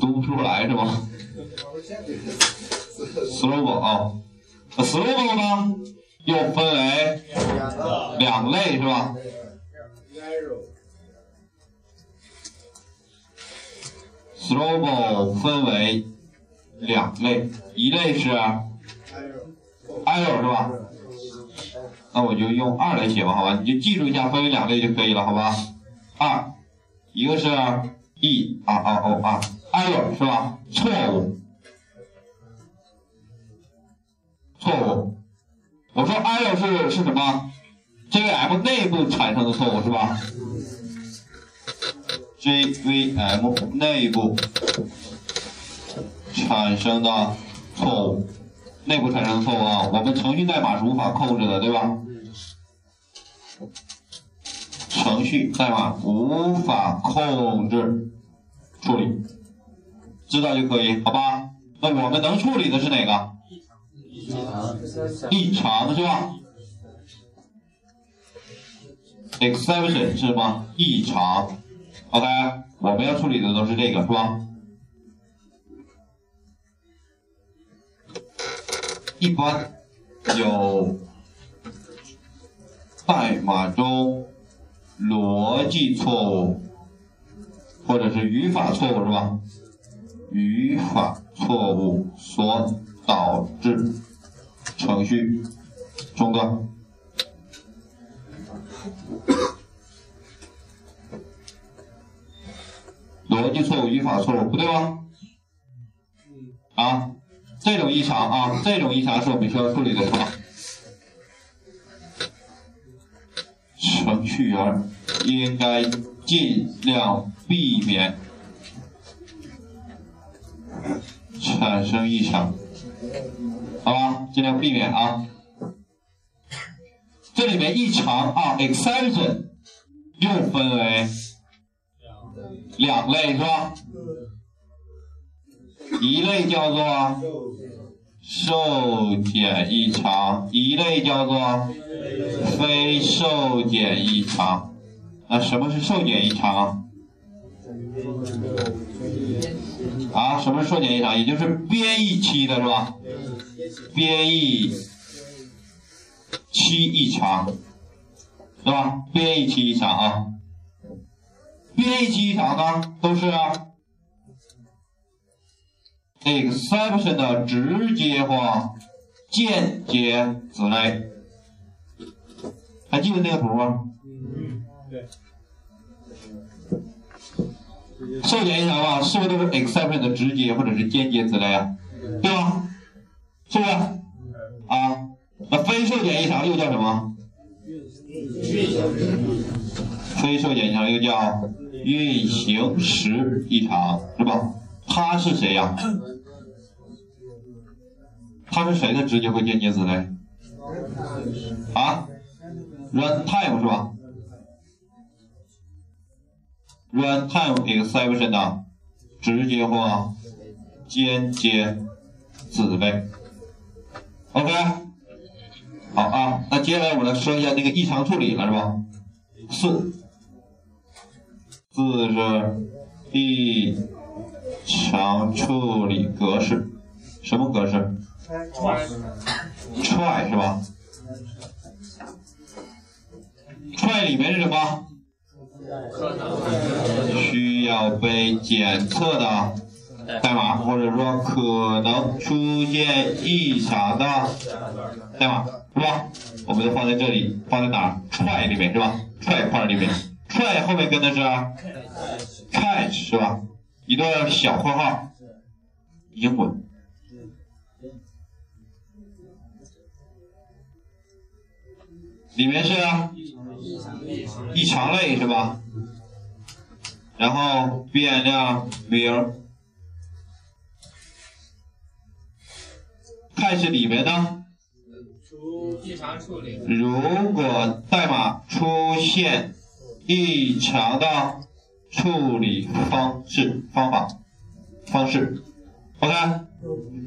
读不出来是吧？slogan 啊，slogan 呢又分为两类是吧？slogan 分为两类，一类是 arrow 是吧？那我就用二来写吧，好吧？你就记住一下，分为两类就可以了，好吧？二，一个是 e r r o r error 是吧？错误，错误。我说 error 是是什么？JVM 内部产生的错误是吧？JVM 内部产生的错误，内部产生的错误啊，我们程序代码是无法控制的，对吧？程序代码无法控制处理，知道就可以，好吧？那我们能处理的是哪个？异常是吧？exception 是吗？异常，OK，我们要处理的都是这个，是吧？一般有代码中逻辑错误或者是语法错误是吧？语法错误所导致程序中断。逻辑错误、语法错误，不对吗？啊，这种异常啊，这种异常是我们需要处理的，是吧？程序员应该尽量避免产生异常，好吧？尽量避免啊。这里面异常啊，exception 又分为两类是吧？一类叫做受检异常，一类叫做非受检异常。那什么是受检异常？啊，什么是受检异常？也就是编译期的是吧？编译期异常，是吧？编译期异常啊。编译期异常呢，都是 exception 的直接或间接子类。还记得那个图吗？受检异常吧，是不是都是 exception 的直接或者是间接子类啊？对吧？是不是？啊，那非受检异常又叫什么？非受检异常又叫运行时异常，是吧？它是谁呀、它是谁的直接或间接子类？啊？runtime 是吧？runtime exception 的直接或间接子呗。OK，好啊，那接下来我们来说一下那个异常处理了，是吧？四，四是异常处理格式，什么格式？try 是吧？try 里面是什么？需要被检测的代码，或者说可能出现异常的代码，是吧？我们就放在这里，放在哪儿？try 里面是吧？try 块里面，try 后面跟的是 catch 是吧？一个小括号，英文。里面是异常类是吧？然后变量名，catch 里面呢，如果代码出现异常的处理方式方法方式，OK，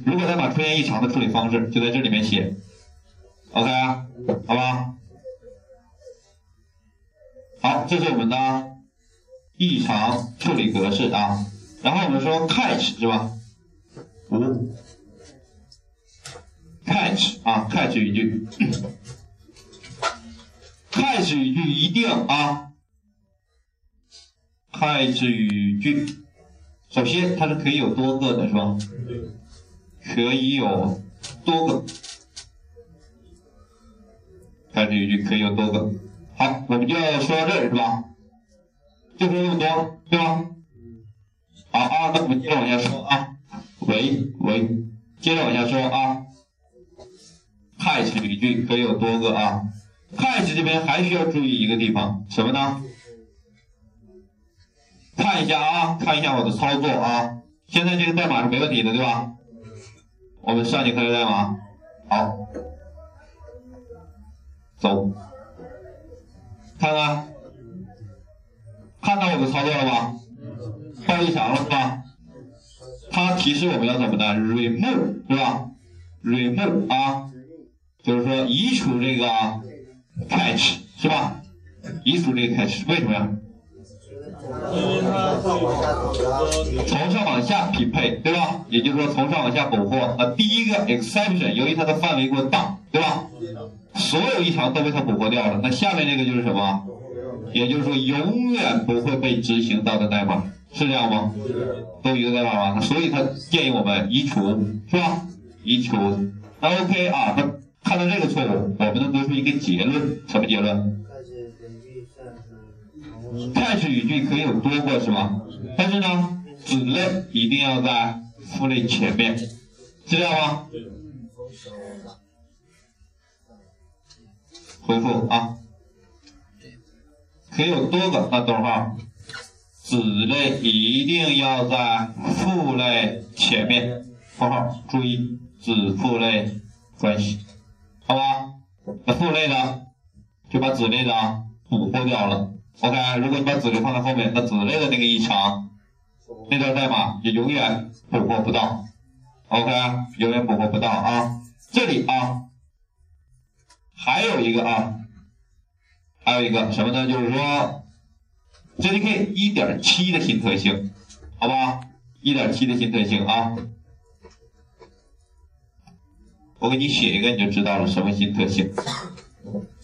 如果代码出现异常的处理方式，就在这里面写，OK，好吧？好，这是我们的异常处理格式啊。然然后我们说 catch 是吧？五 catch 啊，catch 语句，catch 语句一定啊，catch 语句，首先它是可以有多个的是吧？可以有多个，catch 语句可以有多个。好，我们就说到这儿是吧？就说这么多，对吧？好啊，那我们接着往下说啊。喂喂，接着往下说啊。catch 语句可以有多个啊。开始这边还需要注意一个地方，什么呢？看一下啊，看一下我的操作啊。现在这个代码是没问题的，对吧？我们上节课的代码，好，走，看看。看到我的操作了吗？报异常了是吧？它提示我们要怎么的？remove 是吧？remove 啊，就是说移除这个 catch 是吧？移除这个 catch 为什么呀？从上往下匹配，对吧？也就是说从上往下捕获。那第一个 exception，由于它的范围过大，对吧？所有异常都被它捕获掉了。那下面这个就是什么？也就是说，永远不会被执行到的代码是这样吗？都一个代码吗？所以他建议我们移除，是吧？移除。那 OK 啊，那看到这个错误，我们能得出一个结论，什么结论？catch 语句可以有多个，是吧？但是呢，子类一定要在父类前面，是这样吗？回复啊。可以有多个，那逗号，子类一定要在父类前面，括号，注意子父类关系，好吧？那父类呢就把子类的捕获掉了，OK？如果你把子类放在后面，那子类的那个异常，那段代码也永远捕获不到，OK？永远捕获不到啊！这里啊，还有一个啊。还有一个什么呢？就是说，JDK 一点七的新特性，好吧？一点七的新特性啊，我给你写一个，你就知道了什么新特性。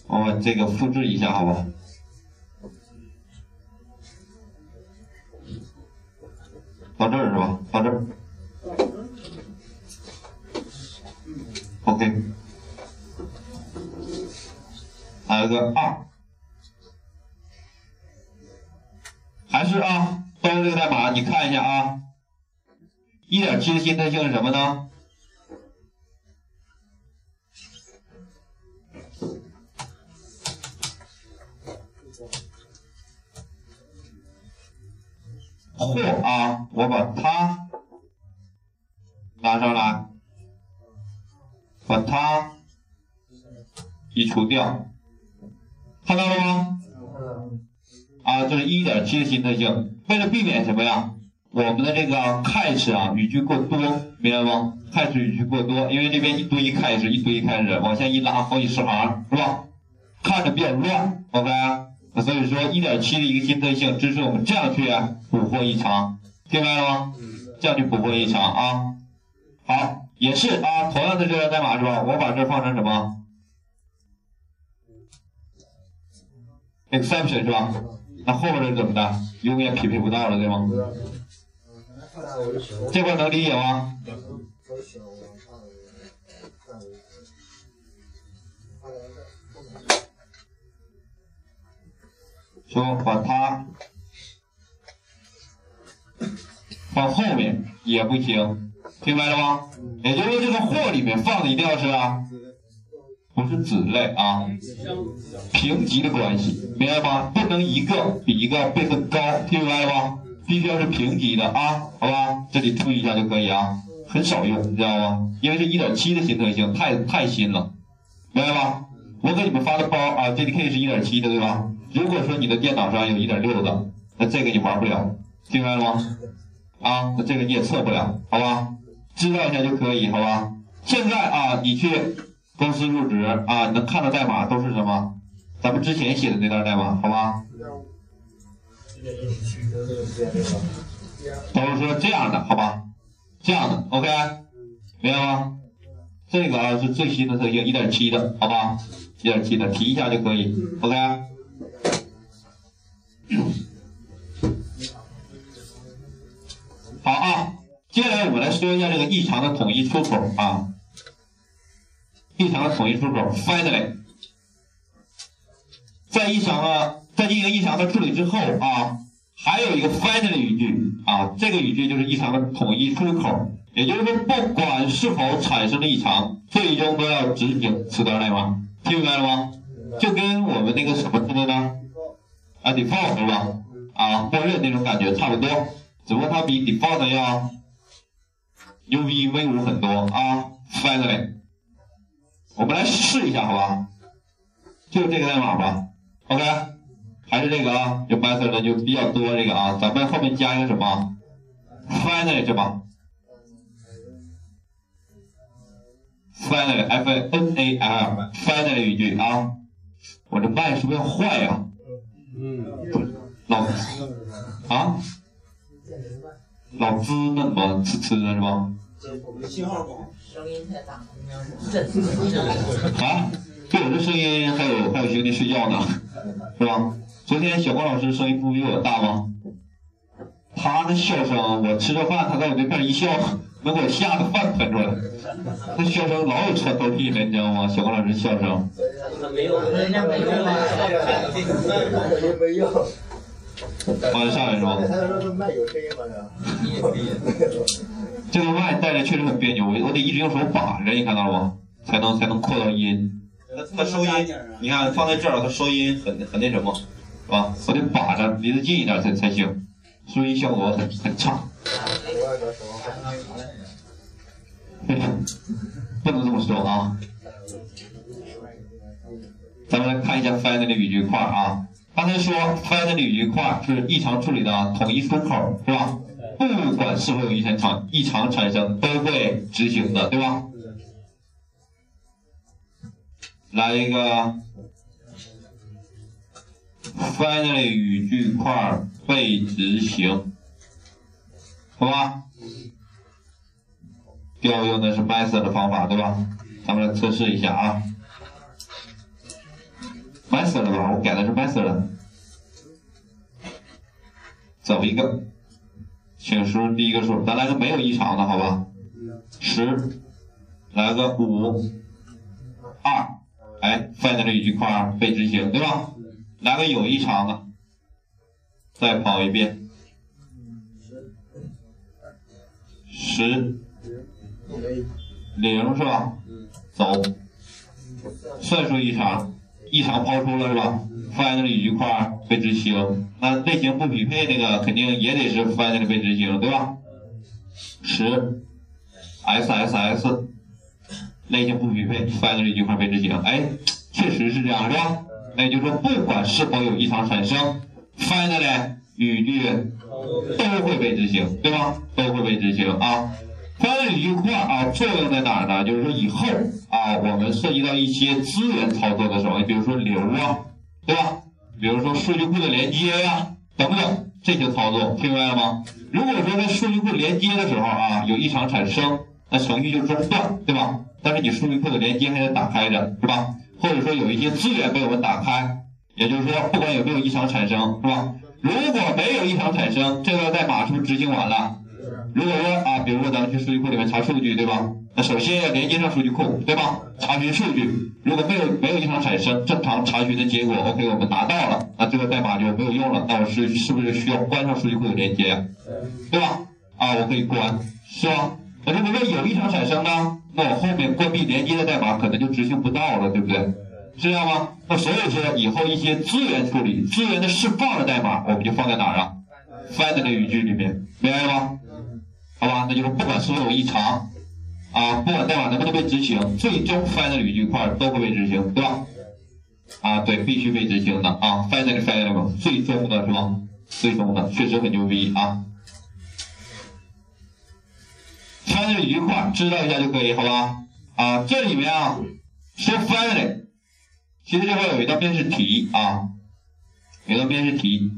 我们这个复制一下，好吧？放这儿是吧？放这儿。OK。还有个二。还是啊，都是这个代码，你看一下啊。一点七的新特性是什么呢？或啊，我把它拉上来，把它移除掉，看到了吗？啊，这是一点七的新特性。为了避免什么呀？我们的这个 catch 啊，语句过多，明白吗？catch 语句过多，因为这边一堆 catch，一堆 catch，往下一拉，好几十行，是吧？看着比较乱，OK。那所以说，一点七的一个新特性支持我们这样去捕获异常，听明白了吗？这样去捕获异常啊。好，也是啊，同样的这段代码是吧？我把这放成什么？exception 是吧？那后面是怎么的？永远匹配不到了，对吗？这块能理解吗？说把它放后面也不行，明白了吗？也就是说，这个货里面放的一定要是。不是子类啊，平级的关系，明白吗？不能一个比一个辈分高，听明白了吗？必须要是平级的啊，好吧？这里注意一下就可以啊，很少用，你知道吗？因为是一点七的新特性，太太新了，明白吗？我给你们发的包啊，JDK 是一点七的，对吧？如果说你的电脑上有一点六的，那这个你玩不了，听明白了吗？啊，那这个你也测不了，好吧？知道一下就可以，好吧？现在啊，你去。公司入职啊，能看到代码都是什么？咱们之前写的那段代码，好吧？都是说这样的，好吧？这样的，OK，明白吗？这个啊是最新的特性，一点七的，好吧？一点七的，提一下就可以，OK。好啊，接下来我们来说一下这个异常的统一出口啊，异常的统一出口，finally，在异常啊，在进行异常的处理之后啊，还有一个 finally 语句啊，这个语句就是异常的统一出口，也就是说，不管是否产生了异常，最终都要执行此段代码，听明白了吗？就跟我们那个什么似的呢？啊，default 是吧？啊，默认那种感觉差不多。只不过它比 default 要 UV 威武很多啊，finally，我们来试一下，好吧？就这个代码吧，OK，还是这个啊，有 method 的就比较多这个啊，咱们后面加一个什么？finally 是吧？finally，f n a l，finally 语句啊，我这麦是不是要坏呀？嗯，老啊？老滋那么吃吃的是吧？信号不好，声音太大，啊，对我这声音还有还有兄弟睡觉呢，是吧？昨天小光老师声音不比我大吗？他那笑声，我吃着饭，他在我对面一笑，能给我吓得饭喷出来。那笑声老有穿透力了，你知道吗？小光老师笑声。没有，人家没有，没有。往上来是吧？这个麦戴着确实很别扭，我我得一直用手把着，你看到了吗？才能才能扩到音。它收音，你看放在这儿，它收音很很那什么，是吧？我得把着，离得近一点才才行，收音效果很很差。不能这么说啊！咱们来看一下 final 的语句块啊。刚才说 find 语句块是异常处理的统一出口，是吧？不管是否有异常产异常产生，都会执行的，对吧？来一个 finally 语句块被执行，好吧？调用的是 method 的方法，对吧？咱们来测试一下啊。method 吧，我改的是 method。走一个，请输第一个数，咱来个没有异常的，好吧？十，来个五，二，哎，find 的语句块被执行，对吧？来个有异常的，再跑一遍，十，零是吧？走，算术异常。异常抛出了是吧？find 的语句块被执行，那类型不匹配那个肯定也得是 finally 被执行，对吧？十，S S S，类型不匹配，find 的语句块被执行，哎，确实是这样，是吧？那也就是说，不管是否有异常产生，finally 语句都会被执行，对吧？都会被执行啊。翻译语句块啊，作用在哪儿呢？就是说以后啊，我们涉及到一些资源操作的时候，你比如说流啊，对吧？比如说数据库的连接呀，等等这些操作，听明白了吗？如果说在数据库连接的时候啊，有异常产生，那程序就中断，对吧？但是你数据库的连接还在打开着，是吧？或者说有一些资源被我们打开，也就是说不管有没有异常产生，是吧？如果没有异常产生，这段代码是不是执行完了？如果说啊，比如说咱们去数据库里面查数据，对吧？那首先要连接上数据库，对吧？查询数据，如果没有没有异常产生，正常查询的结果，OK，我们拿到了，那这个代码就没有用了。那我是是不是需要关上数据库的连接呀？对吧？啊，我可以关，是吧？那如果说有异常产生呢？那我后面关闭连接的代码可能就执行不到了，对不对？是这样吗？那所以说以后一些资源处理、资源的释放的代码，我们就放在哪儿啊？find 的语句里面，明白了吗？好吧，那就是不管是否有异常，啊，不管代码能不能被执行，最终 find 语句块都会被执行，对吧？啊，对，必须被执行的啊，find 是 find 嘛，最终的是吧？最终的确实很牛逼啊！find 语句块知道一下就可以，好吧？啊，这里面啊，说 find，其实这块有一道面试题啊，有一道面试题。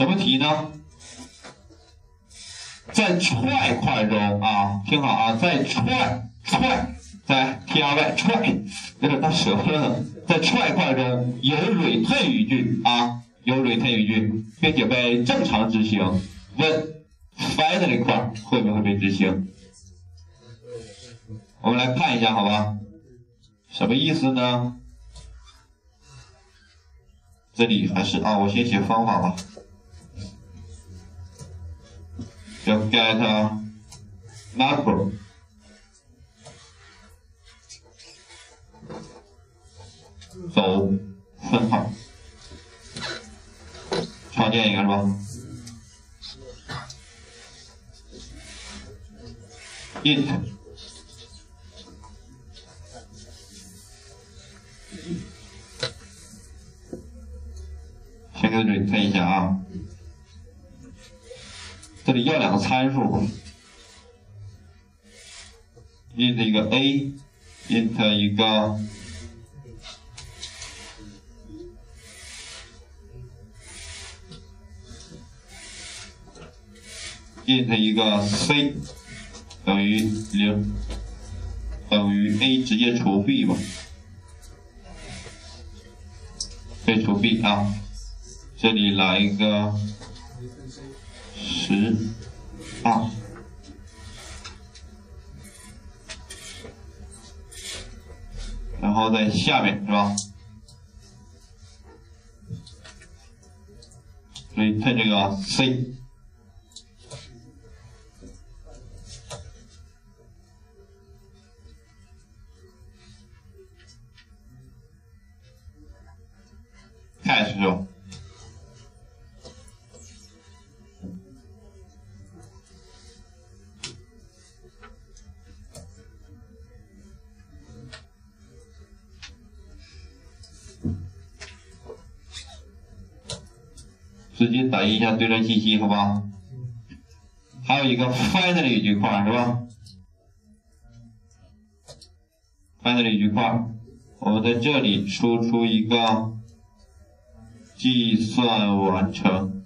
什么题呢？在踹块中啊，听好啊，在踹踹在 T R Y 踹，有点大舌头了。在踹块中有 return 语句啊，有 return 语句，并且被正常执行。问 finally 块会不会被执行？我们来看一下，好吧？什么意思呢？这里还是啊，我先写方法吧。Get number，走分号，创建一个是吧？int，先给你看一下啊。这里要两个参数，int 一个 a，int 一个 int 一个 c 等于零，等于 a 直接除 b 吧，被除 b 啊，这里来一个。十二，然后在下面是吧？所以看这个 C，开始就。打印一下对战信息，好吧？还有一个 finally 语句块是吧？finally 语句块，我们在这里输出一个计算完成。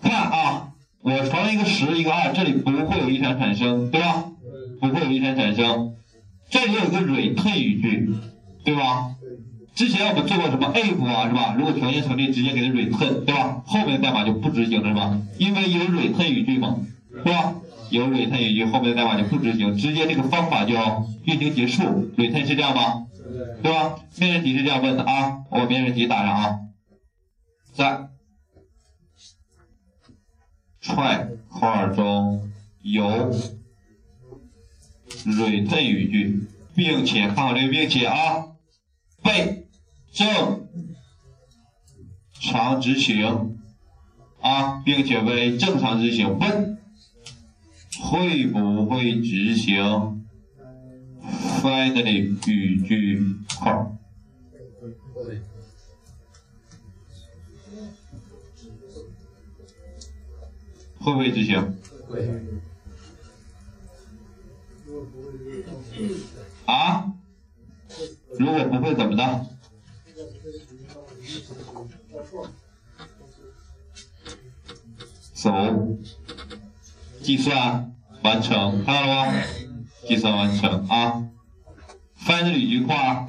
看啊，我传了一个十，一个二，这里不会有异常产生，对吧？不会有异常产生。这里有一个 return 语句。对吧？之前我们做过什么 if 啊，是吧？如果条件成立，直接给它 return，对吧？后面的代码就不执行了，是吧？因为有 return 语句嘛，是吧？有 return 语句，后面的代码就不执行，直接这个方法就运行结束。return 是这样吗？对吧？面试题是这样问的啊，我把面试题打上啊，在 try 块中有 return 语句，并且看好这个并且啊。被正常执行啊，并且为正常执行，问会不会执行 finally 语句号？会不会执行？会。啊？如果不会怎么的？走，计算完成，看到了吗？计算完成啊。翻这语句话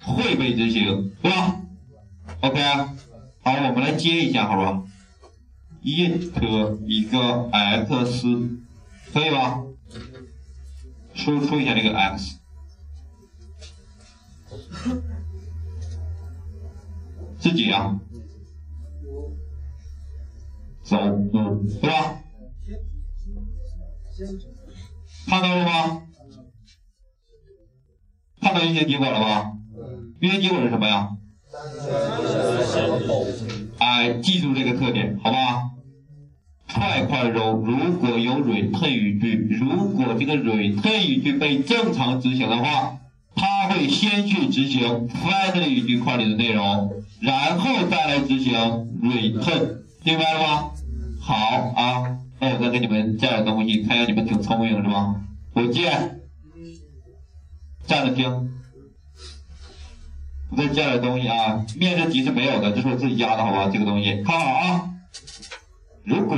会被执行，对吧？OK。好，我们来接一下，好吧？int 一个 x，可以吧？输出一下这个 x。自己啊，走五，对吧？看到了吗？看到运行结果了吧？运行结果是什么呀？哎，记住这个特点，好吧？快快中如果有蕊退语句，如果这个蕊退语句被正常执行的话。它会先去执行 find 语句块里的内容，然后再来执行 return，明白了吗？好啊，那我再给你们加点东西，看一下你们挺聪明是吧？我见，站着听。我再加点东西啊，面试题是没有的，这是我自己加的，好吧？这个东西看好啊。如果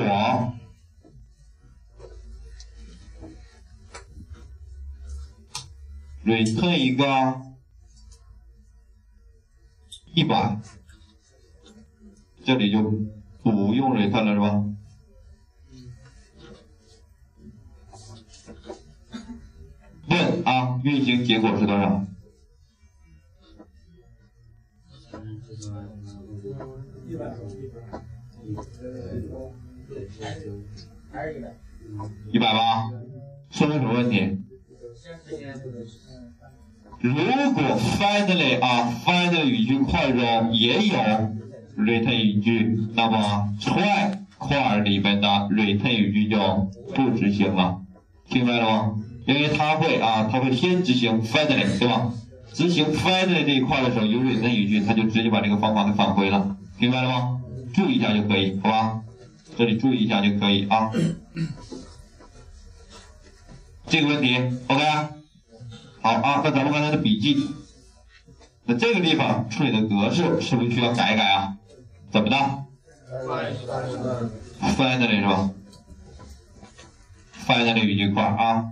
return 一个一百，这里就不用 return 了，是吧？问啊，运行结果是多少？一百吧？说明什么问题？如果 finally 啊，finally 语句块中也有 return 语句，那么 try 块里面的 return 语句就不执行了，听明白了吗？因为它会啊，它会先执行 finally，对吧？执行 finally 这一块的时候，有 return 语句，它就直接把这个方法给返回了，明白了吗？注意一下就可以，好吧？这里注意一下就可以啊。这个问题，OK？好啊，那咱们刚才的笔记，那这个地方处理的格式是不是需要改一改啊？怎么的？finally 是吧？finally 语句块啊，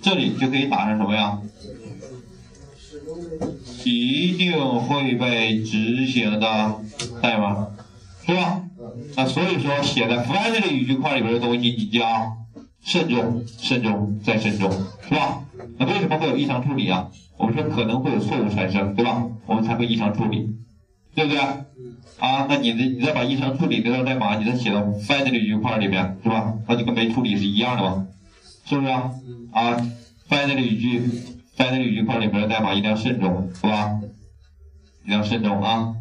这里就可以打上什么呀？一定会被执行的代码，是吧？那所以说写在 finally 语句块里边的东西，你就要慎重、慎重再慎重，是吧？那为什么会有异常处理啊？我们说可能会有错误产生，对吧？我们才会异常处理，对不对？啊，那你的你再把异常处理这段代码，你再写到 finally 语句块里面，是吧？那就跟没处理是一样的嘛，是不是啊？，finally 语句，finally 语句块里面的代码一定要慎重，是吧？一定要慎重啊。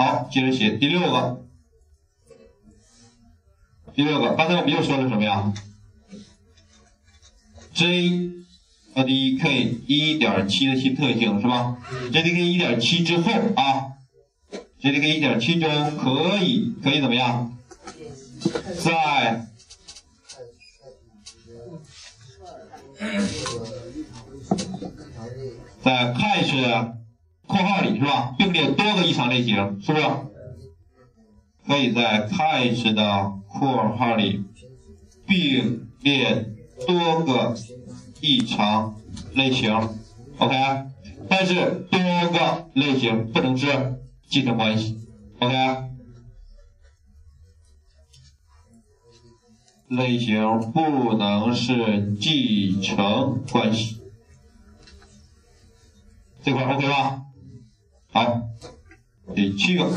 好，接着写第六个。第六个，刚才我们又说了什么呀？JDK 一点七的新特性是吧？JDK 一点七之后啊，JDK 一点七中可以可以怎么样？在在开始括号里是吧？并列多个异常类型，是不是？可以在 catch 的括号里并列多个异常类型，OK？但是多个类型不能是继承关系，OK？类型不能是继承关系，这块 OK 吧？好，第七个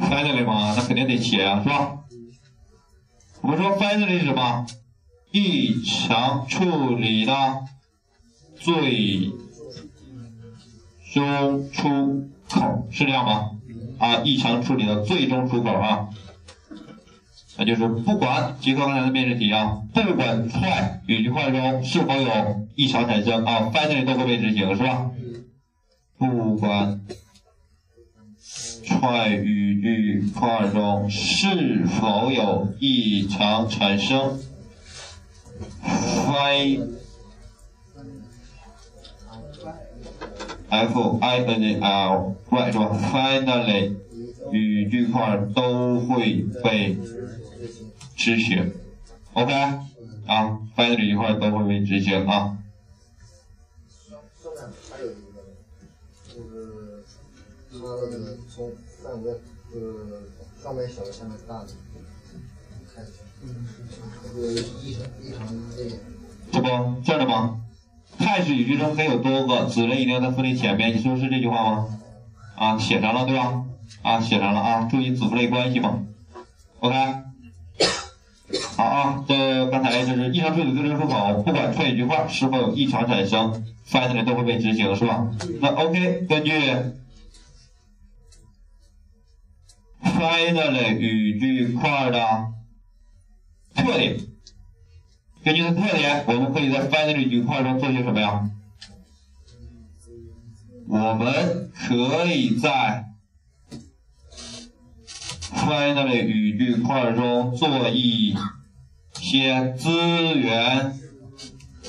，finally 嘛，那肯定得写呀，是吧？我们说 finally 是什么？异常处理的最终出口是这样吗？啊，异常处理的最终出口啊，那就是不管结合刚才的面试题啊，不管 try 语句块中是否有异常产生啊，finally 都会被执行，是吧？不管 try 语句块中是否有异常产生，fi f i n a l y？finally 语句块都会被执行，OK 啊，finally 语句块都会被执行啊。就是从上个呃上面小的下面大的开始，这个异常异常。这不这儿的吗？太式语句中可以有多个子类，一定要在复列前面。你说的是这句话吗？啊，写上了对吧？啊，写上了啊，注意子父类关系嘛。OK。好啊，这刚才就是异常处理最终出口，不管串语句话是否有异常产生，finally 都会被执行，是吧？那 OK，根据 finally 语句块的特点，根据它特点，我们可以在 finally 语句块中做些什么呀？我们可以在 final 的语句块中做一些资源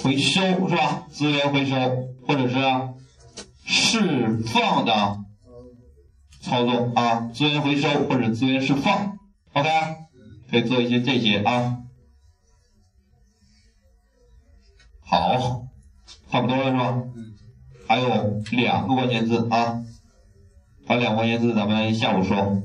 回收是吧？资源回收或者是释放的操作啊，资源回收或者资源释放，OK，可以做一些这些啊。好，差不多了是吧？还有两个关键字啊，还有两个关键字，咱们下午说。